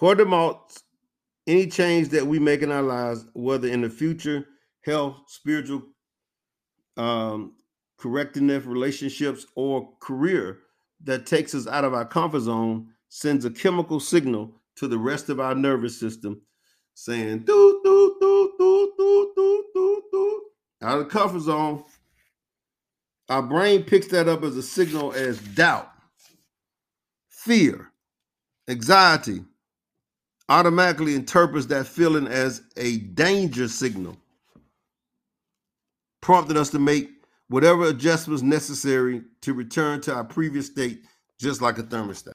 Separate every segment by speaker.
Speaker 1: To Maltz, any change that we make in our lives, whether in the future, health, spiritual, um, correctness, relationships, or career that takes us out of our comfort zone, sends a chemical signal to the rest of our nervous system saying, doo, doo, doo, doo, doo, doo, doo, doo, out of the comfort zone. Our brain picks that up as a signal as doubt, fear, anxiety, automatically interprets that feeling as a danger signal, prompting us to make whatever adjustments necessary to return to our previous state, just like a thermostat.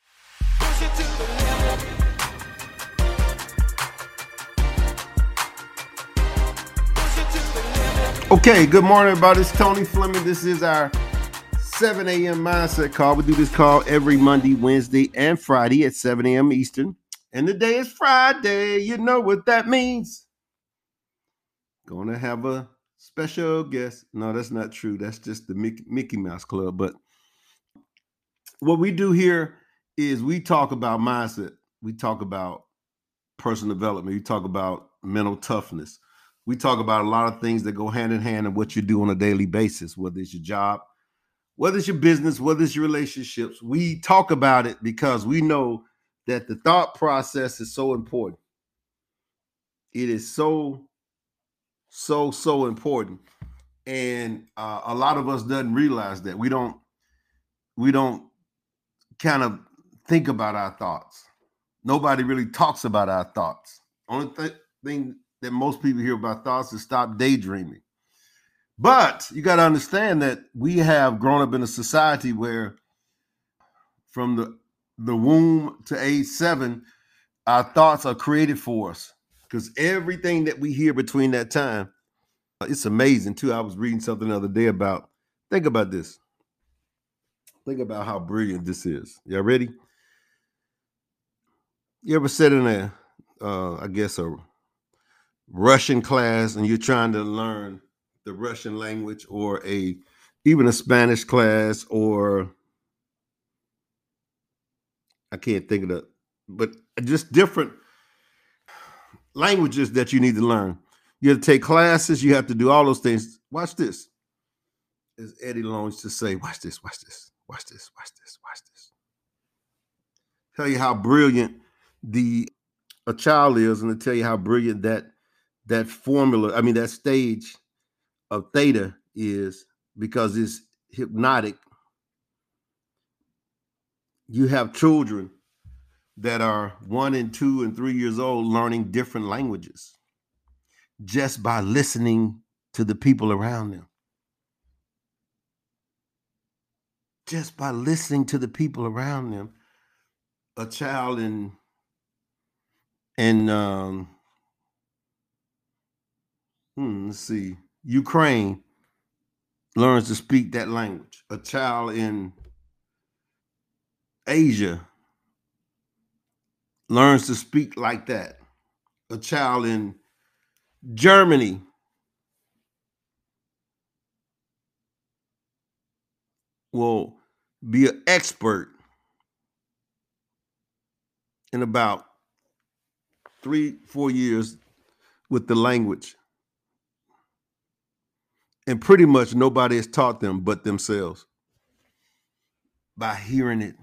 Speaker 1: Okay, good morning, everybody. It's Tony Fleming. This is our 7 a.m. mindset call. We do this call every Monday, Wednesday, and Friday at 7 a.m. Eastern. And the day is Friday. You know what that means. Gonna have a special guest. No, that's not true. That's just the Mickey, Mouse Club. But what we do here is we talk about mindset. We talk about personal development. We talk about mental toughness. We talk about a lot of things that go hand in hand in what you do on a daily basis, whether it's your job, whether it's your business, whether it's your relationships. We talk about it because we know that the thought process is so important. It is so, so, so important. And uh, a lot of us doesn't realize that we don't, we don't kind of think about our thoughts. Nobody really talks about our thoughts. Only th- thing that most people hear about thoughts is stop daydreaming. But you got to understand that we have grown up in a society where from the the womb to age seven, our thoughts are created for us because everything that we hear between that time, it's amazing too. I was reading something the other day about, think about this. Think about how brilliant this is. Y'all ready? You ever sit in a, uh, I guess, a Russian class and you're trying to learn the Russian language or a even a Spanish class or I can't think of the, but just different languages that you need to learn. You have to take classes, you have to do all those things. Watch this. As Eddie Long used to say, watch this, watch this, watch this, watch this, watch this. Tell you how brilliant the a child is, and to tell you how brilliant that that formula, I mean that stage of theta is because it's hypnotic you have children that are one and two and three years old learning different languages just by listening to the people around them. Just by listening to the people around them, a child in in um, hmm, let's see, Ukraine learns to speak that language. A child in Asia learns to speak like that. A child in Germany will be an expert in about three, four years with the language. And pretty much nobody has taught them but themselves by hearing it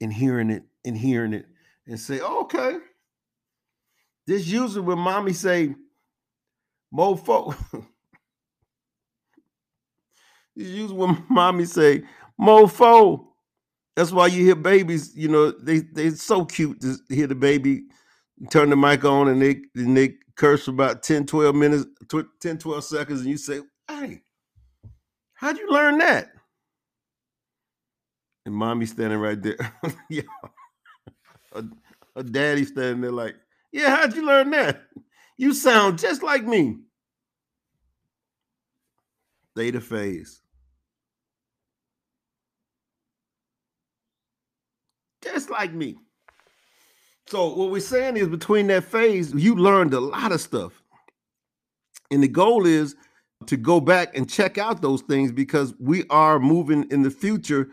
Speaker 1: and hearing it and hearing it and say, oh, okay. This usually when mommy say mofo. this usually when mommy say mofo. That's why you hear babies, you know, they they so cute to hear the baby turn the mic on and they and they curse for about 10, 12 minutes, 10, 12 seconds, and you say, Hey, how'd you learn that? And mommy standing right there. yeah. A, daddy standing there like, yeah, how'd you learn that? You sound just like me. Theta phase. Just like me. So what we're saying is between that phase, you learned a lot of stuff. And the goal is to go back and check out those things because we are moving in the future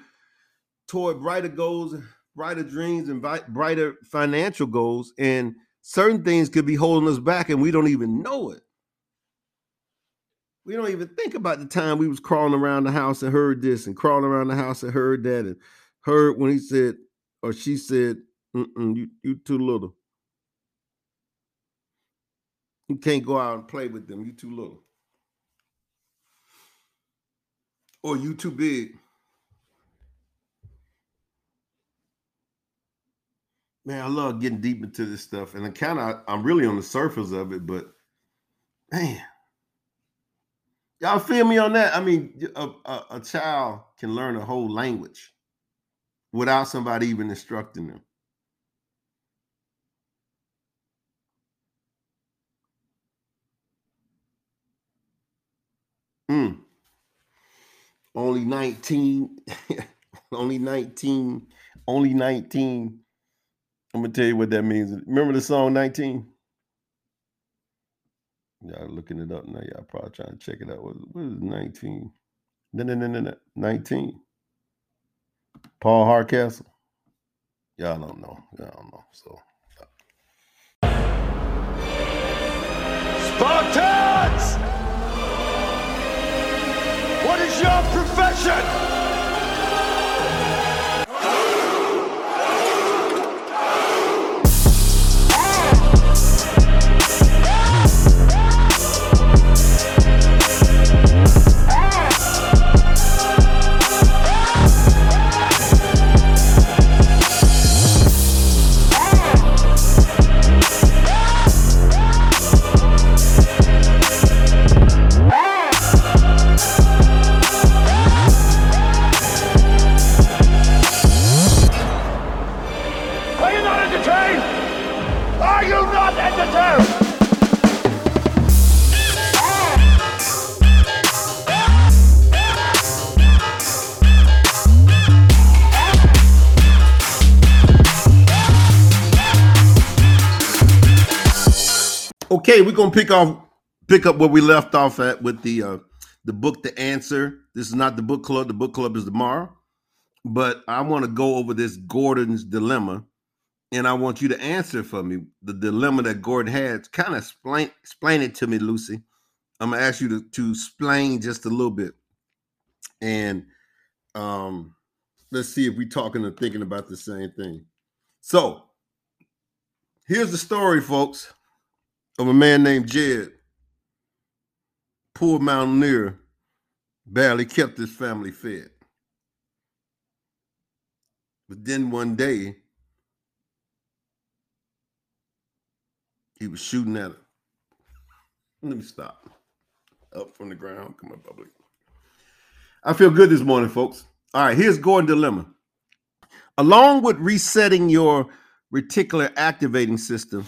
Speaker 1: toward brighter goals, brighter dreams and brighter financial goals, and certain things could be holding us back, and we don't even know it. We don't even think about the time we was crawling around the house and heard this, and crawling around the house and heard that, and heard when he said or she said, you you too little. You can't go out and play with them. You too little. Or you too big. Man, I love getting deep into this stuff, and I kind of I'm really on the surface of it, but man, y'all feel me on that? I mean, a, a, a child can learn a whole language without somebody even instructing them. Mm. Only 19, only 19, only 19. I'm gonna tell you what that means. Remember the song 19? Y'all looking it up now. Y'all probably trying to check it out. What, what is 19? No, no, no, no, no. 19. Paul Hardcastle. Y'all don't know. Y'all don't know. So.
Speaker 2: Spartans! What is your profession?
Speaker 1: Okay, we're gonna pick off pick up where we left off at with the uh the book The Answer. This is not the book club, the book club is tomorrow. But I want to go over this Gordon's dilemma, and I want you to answer for me the dilemma that Gordon had. Kind of explain explain it to me, Lucy. I'm gonna ask you to, to explain just a little bit. And um let's see if we're talking and thinking about the same thing. So here's the story, folks of a man named Jed, poor mountaineer, barely kept his family fed. But then one day, he was shooting at it. Let me stop. Up from the ground, come on, public. I feel good this morning, folks. All right, here's Gordon Dilemma. Along with resetting your reticular activating system,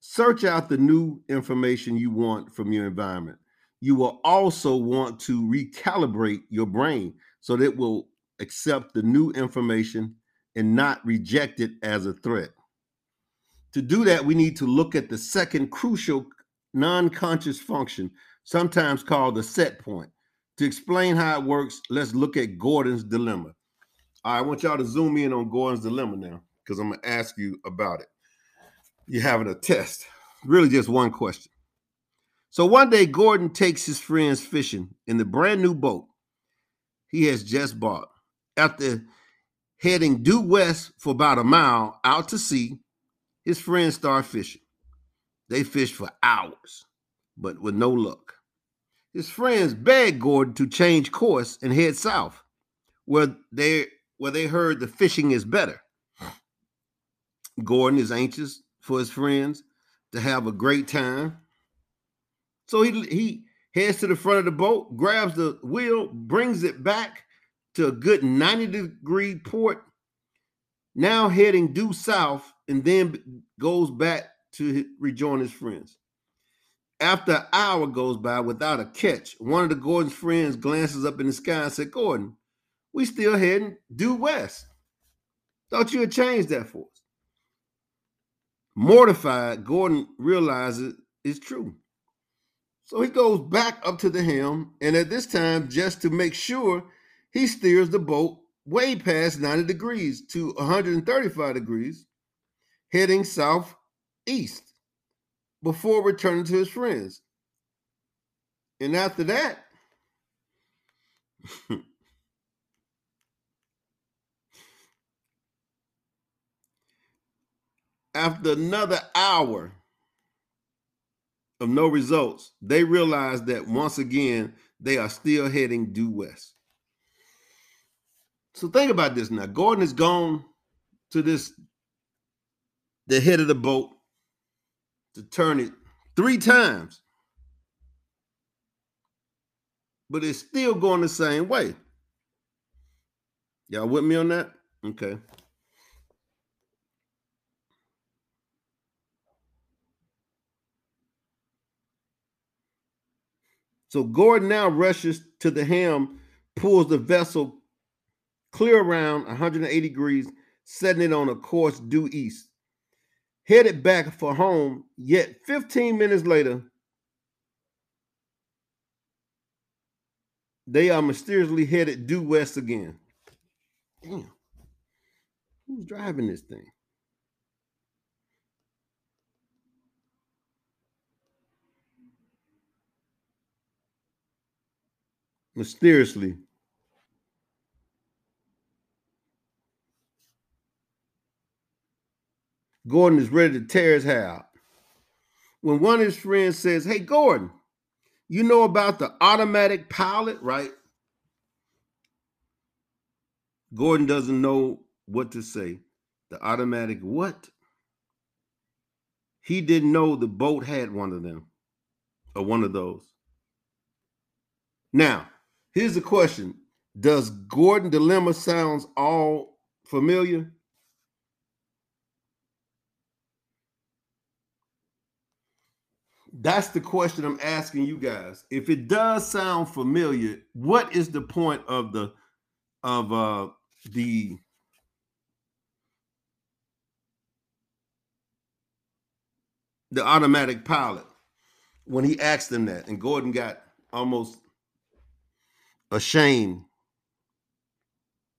Speaker 1: search out the new information you want from your environment. You will also want to recalibrate your brain so that it will accept the new information and not reject it as a threat. To do that, we need to look at the second crucial non conscious function, sometimes called the set point. To explain how it works, let's look at Gordon's dilemma. All right, I want y'all to zoom in on Gordon's dilemma now because I'm going to ask you about it you're having a test. Really, just one question. So one day, Gordon takes his friends fishing in the brand new boat he has just bought. After heading due west for about a mile out to sea, his friends start fishing. They fish for hours, but with no luck. His friends beg Gordon to change course and head south, where they where they heard the fishing is better. Gordon is anxious for his friends to have a great time. So he he heads to the front of the boat, grabs the wheel, brings it back to a good 90 degree port, now heading due south, and then goes back to rejoin his friends. After an hour goes by without a catch, one of the Gordon's friends glances up in the sky and said, Gordon, we still heading due west. Thought you had changed that for us. Mortified, Gordon realizes it's true. So he goes back up to the helm, and at this time, just to make sure, he steers the boat way past 90 degrees to 135 degrees, heading southeast before returning to his friends. And after that, after another hour of no results, they realize that once again they are still heading due west. So think about this now. Gordon has gone to this the head of the boat to turn it three times. But it's still going the same way. Y'all with me on that? Okay. So Gordon now rushes to the helm, pulls the vessel clear around 180 degrees, setting it on a course due east. Headed back for home, yet 15 minutes later, they are mysteriously headed due west again. Damn. Who's driving this thing? Mysteriously. Gordon is ready to tear his hair out. When one of his friends says, Hey, Gordon, you know about the automatic pilot, right? Gordon doesn't know what to say. The automatic what? He didn't know the boat had one of them or one of those. Now, here's the question Does Gordon Dilemma sounds all familiar? That's the question I'm asking you guys. If it does sound familiar, what is the point of the of uh the the automatic pilot when he asked him that and Gordon got almost ashamed.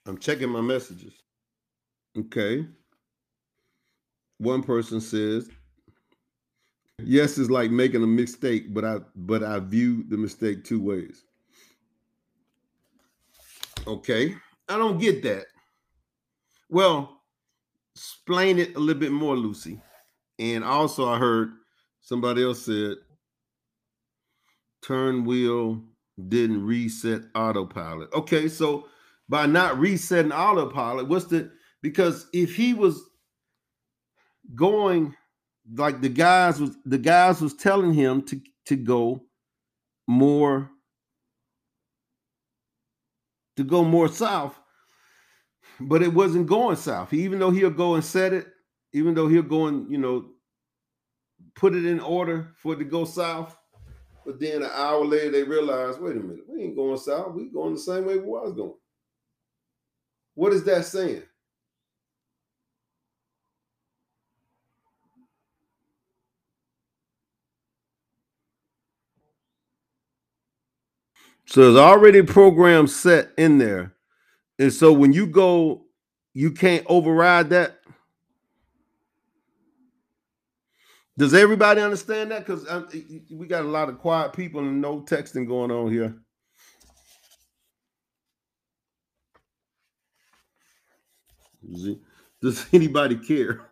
Speaker 1: I'm checking my messages. Okay. One person says, Yes, it's like making a mistake, but I but I view the mistake two ways. Okay. I don't get that. Well, explain it a little bit more, Lucy. And also I heard somebody else said turn wheel didn't reset autopilot. Okay, so by not resetting autopilot, what's the because if he was going like the guys was the guys was telling him to to go more to go more south but it wasn't going south even though he'll go and set it even though he'll go and you know put it in order for it to go south but then an hour later they realize wait a minute we ain't going south we going the same way we was going what is that saying So there's already a program set in there. And so when you go, you can't override that. Does everybody understand that? Because um, we got a lot of quiet people and no texting going on here. Does anybody care?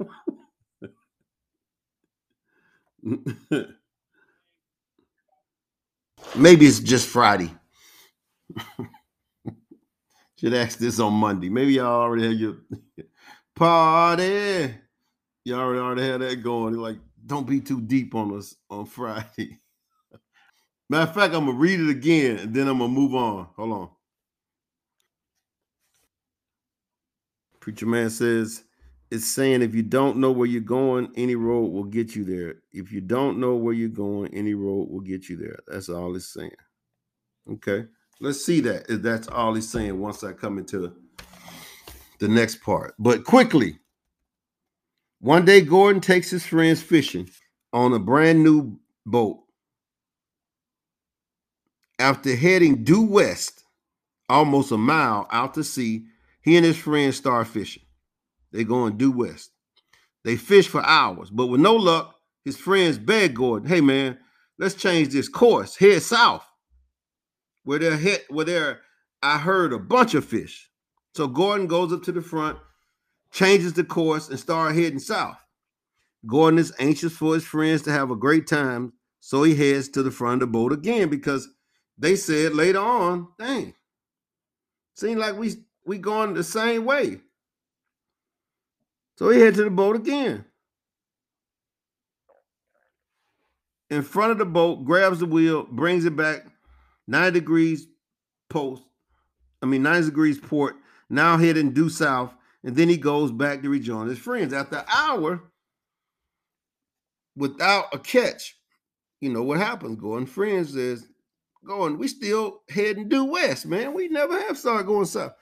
Speaker 1: Maybe it's just Friday. Should ask this on Monday. Maybe y'all already have your party. Y'all already, already had that going. Like, don't be too deep on us on Friday. Matter of fact, I'm gonna read it again and then I'm gonna move on. Hold on. Preacher man says it's saying if you don't know where you're going, any road will get you there. If you don't know where you're going, any road will get you there. That's all it's saying. Okay. Let's see that that's all he's saying once I come into the next part. But quickly, one day Gordon takes his friends fishing on a brand new boat. After heading due west, almost a mile out to sea, He and his friends start fishing. They go and due west. They fish for hours, but with no luck, his friends beg Gordon, "Hey man, let's change this course. Head south, where they're hit, where they're. I heard a bunch of fish." So Gordon goes up to the front, changes the course, and start heading south. Gordon is anxious for his friends to have a great time, so he heads to the front of the boat again because they said later on, dang, seems like we we going the same way. So he head to the boat again. In front of the boat, grabs the wheel, brings it back 90 degrees post. I mean 90 degrees port, now heading due south, and then he goes back to rejoin his friends. After an hour, without a catch, you know what happens? Going friends is going, we still heading due west, man. We never have started going south.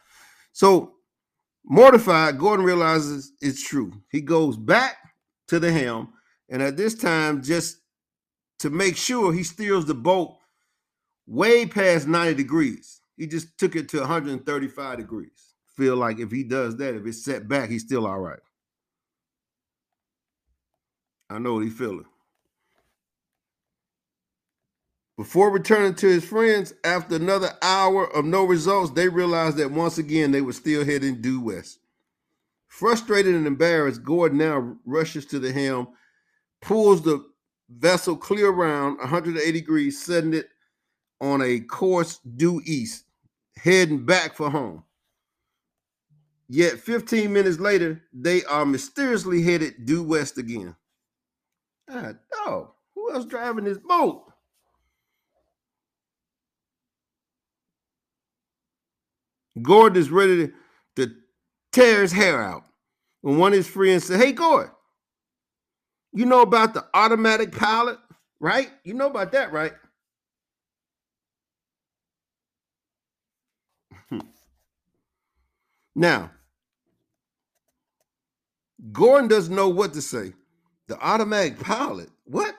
Speaker 1: So mortified, Gordon realizes it's true. He goes back to the helm, and at this time, just to make sure he steers the boat way past 90 degrees. He just took it to 135 degrees. Feel like if he does that, if it's set back, he's still all right. I know what he's feeling. Before returning to his friends, after another hour of no results, they realized that once again they were still heading due west. Frustrated and embarrassed, Gordon now rushes to the helm, pulls the vessel clear around 180 degrees, setting it on a course due east, heading back for home. Yet 15 minutes later, they are mysteriously headed due west again. Ah, dog, who else driving this boat? Gordon is ready to, to tear his hair out when one of his friends said, Hey, Gordon, you know about the automatic pilot, right? You know about that, right? Now, Gordon doesn't know what to say. The automatic pilot, what?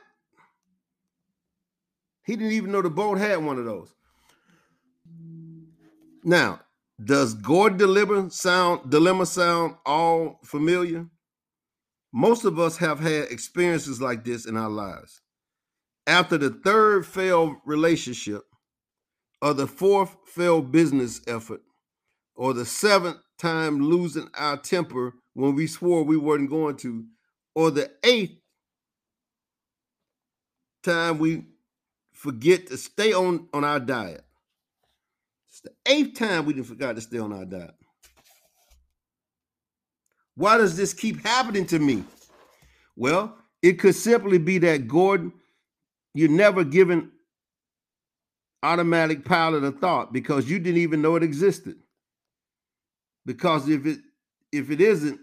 Speaker 1: He didn't even know the boat had one of those. Now, does Gordon dilemma sound dilemma sound all familiar? Most of us have had experiences like this in our lives. After the third failed relationship, or the fourth failed business effort, or the seventh time losing our temper when we swore we weren't going to, or the eighth time we forget to stay on, on our diet. It's the eighth time we didn't forgot to stay on our diet. Why does this keep happening to me? Well, it could simply be that Gordon, you're never given automatic pilot a thought because you didn't even know it existed. Because if it if it isn't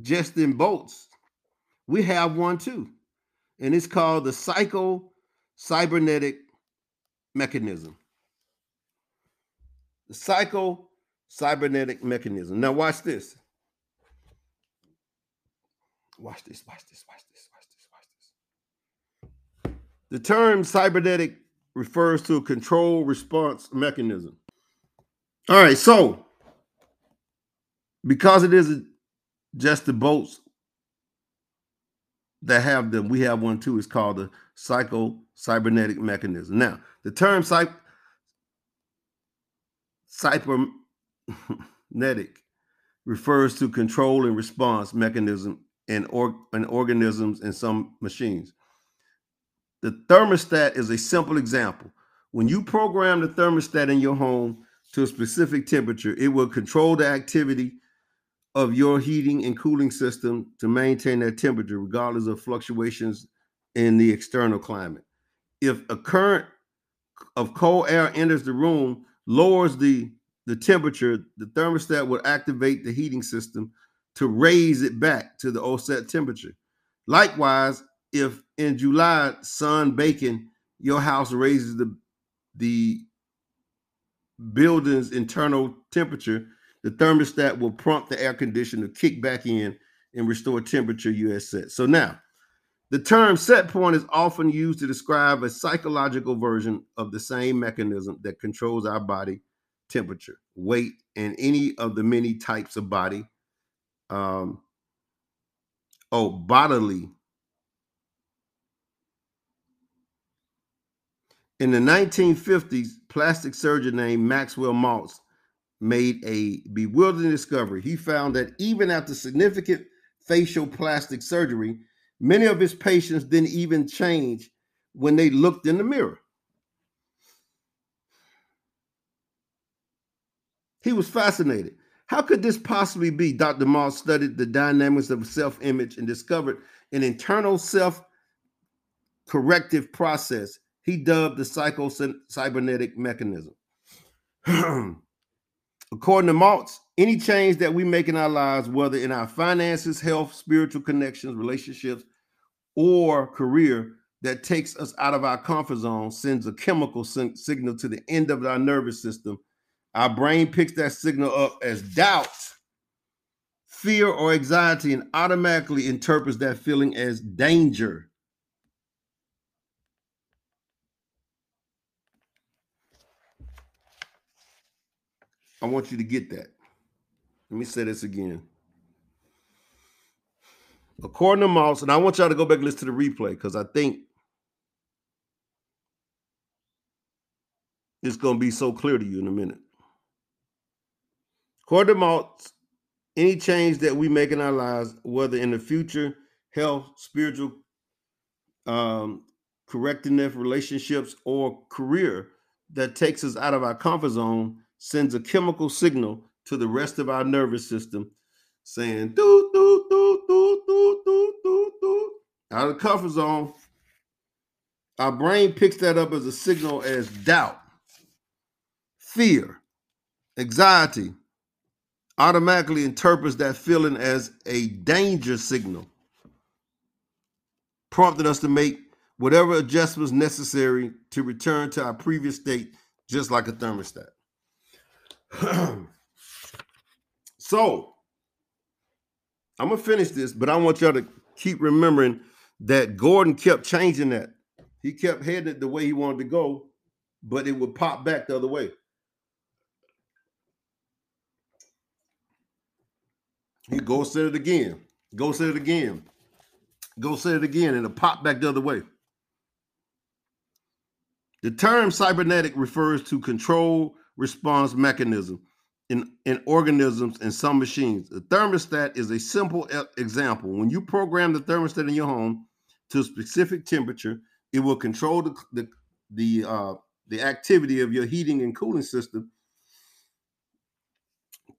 Speaker 1: just in boats, we have one too. And it's called the psycho cybernetic mechanism. The psycho cybernetic mechanism. Now, watch this. Watch this, watch this, watch this, watch this, watch this. The term cybernetic refers to a control response mechanism. All right, so because it isn't just the boats that have them, we have one too. It's called the psycho cybernetic mechanism. Now, the term psych cybernetic refers to control and response mechanism in, or, in organisms and some machines. The thermostat is a simple example. When you program the thermostat in your home to a specific temperature, it will control the activity of your heating and cooling system to maintain that temperature, regardless of fluctuations in the external climate. If a current of cold air enters the room, lowers the, the temperature, the thermostat will activate the heating system to raise it back to the old set temperature. Likewise, if in July sun baking, your house raises the the building's internal temperature, the thermostat will prompt the air conditioner to kick back in and restore temperature you set. So now, the term set point is often used to describe a psychological version of the same mechanism that controls our body temperature, weight, and any of the many types of body. Um, oh, bodily. In the 1950s, plastic surgeon named Maxwell Maltz made a bewildering discovery. He found that even after significant facial plastic surgery, many of his patients didn't even change when they looked in the mirror. He was fascinated. How could this possibly be? Dr. Maltz studied the dynamics of self image and discovered an internal self corrective process he dubbed the psycho-cybernetic mechanism. According to Maltz, any change that we make in our lives, whether in our finances, health, spiritual connections, relationships, or career, that takes us out of our comfort zone sends a chemical signal to the end of our nervous system. Our brain picks that signal up as doubt, fear, or anxiety and automatically interprets that feeling as danger. I want you to get that. Let me say this again. According to Maltz, and I want y'all to go back and listen to the replay because I think it's going to be so clear to you in a minute. According to Maltz, any change that we make in our lives, whether in the future, health, spiritual, um, correctness, relationships, or career that takes us out of our comfort zone sends a chemical signal to the rest of our nervous system saying out of the comfort zone. Our brain picks that up as a signal as doubt, fear, anxiety, automatically interprets that feeling as a danger signal, prompting us to make whatever adjustments necessary to return to our previous state, just like a thermostat. so I'm gonna finish this, but I want y'all to keep remembering that Gordon kept changing that. He kept heading it the way he wanted to go, but it would pop back the other way. He go set it again, go set it again, go set it again, and it pop back the other way. The term cybernetic refers to control response mechanism in, in organisms and some machines. The thermostat is a simple example. When you program the thermostat in your home to a specific temperature, it will control the the the, uh, the activity of your heating and cooling system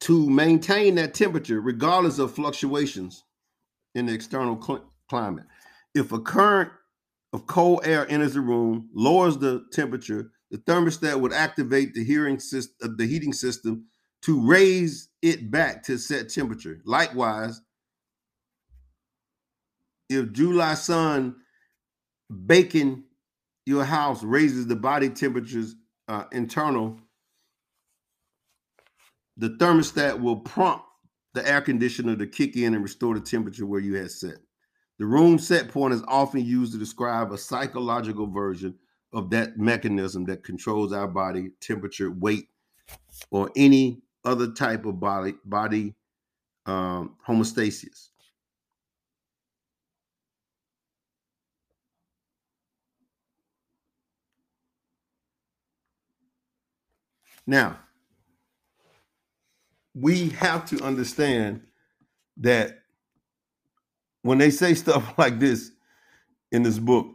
Speaker 1: to maintain that temperature regardless of fluctuations in the external cl- climate. If a current of cold air enters the room, lowers the temperature, the thermostat would activate the hearing system, uh, the heating system to raise it back to set temperature. Likewise, if July sun baking your house raises the body temperatures uh, internal, the thermostat will prompt the air conditioner to kick in and restore the temperature where you had set. The room set point is often used to describe a psychological version of that mechanism that controls our body temperature, weight, or any other type of body body um, homeostasis. Now, we have to understand that when they say stuff like this in this book,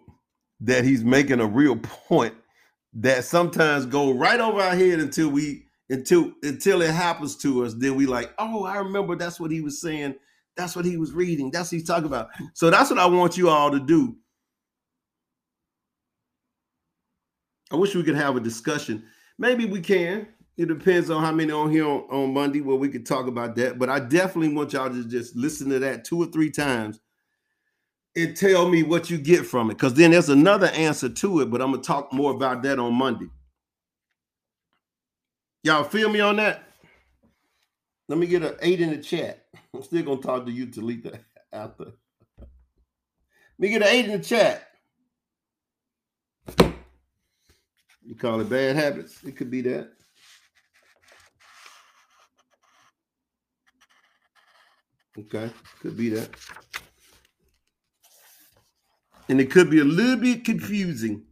Speaker 1: that he's making a real point that sometimes go right over our head until we until until it happens to us. Then we like oh i remember that's what he was saying. That's what he was reading. That's what he's talking about. So that's what i want you all to do. I wish we could have a discussion. Maybe we can. It depends on how many on here on, on monday where we could talk about that. But i definitely want y'all to just listen to that two or three times and tell me what you get from it. Because then there's another answer to it, but I'm going to talk more about that on Monday. Y'all feel me on that? Let me get an eight in the chat. I'm still going to talk to you, Talitha, after. Let me get an eight in the chat. You call it bad habits. It could be that. Okay, could be that. And it could be a little bit confusing.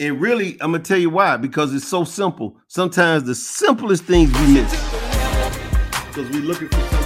Speaker 1: And really, I'm gonna tell you why, because it's so simple. Sometimes the simplest things we miss. Because we're looking for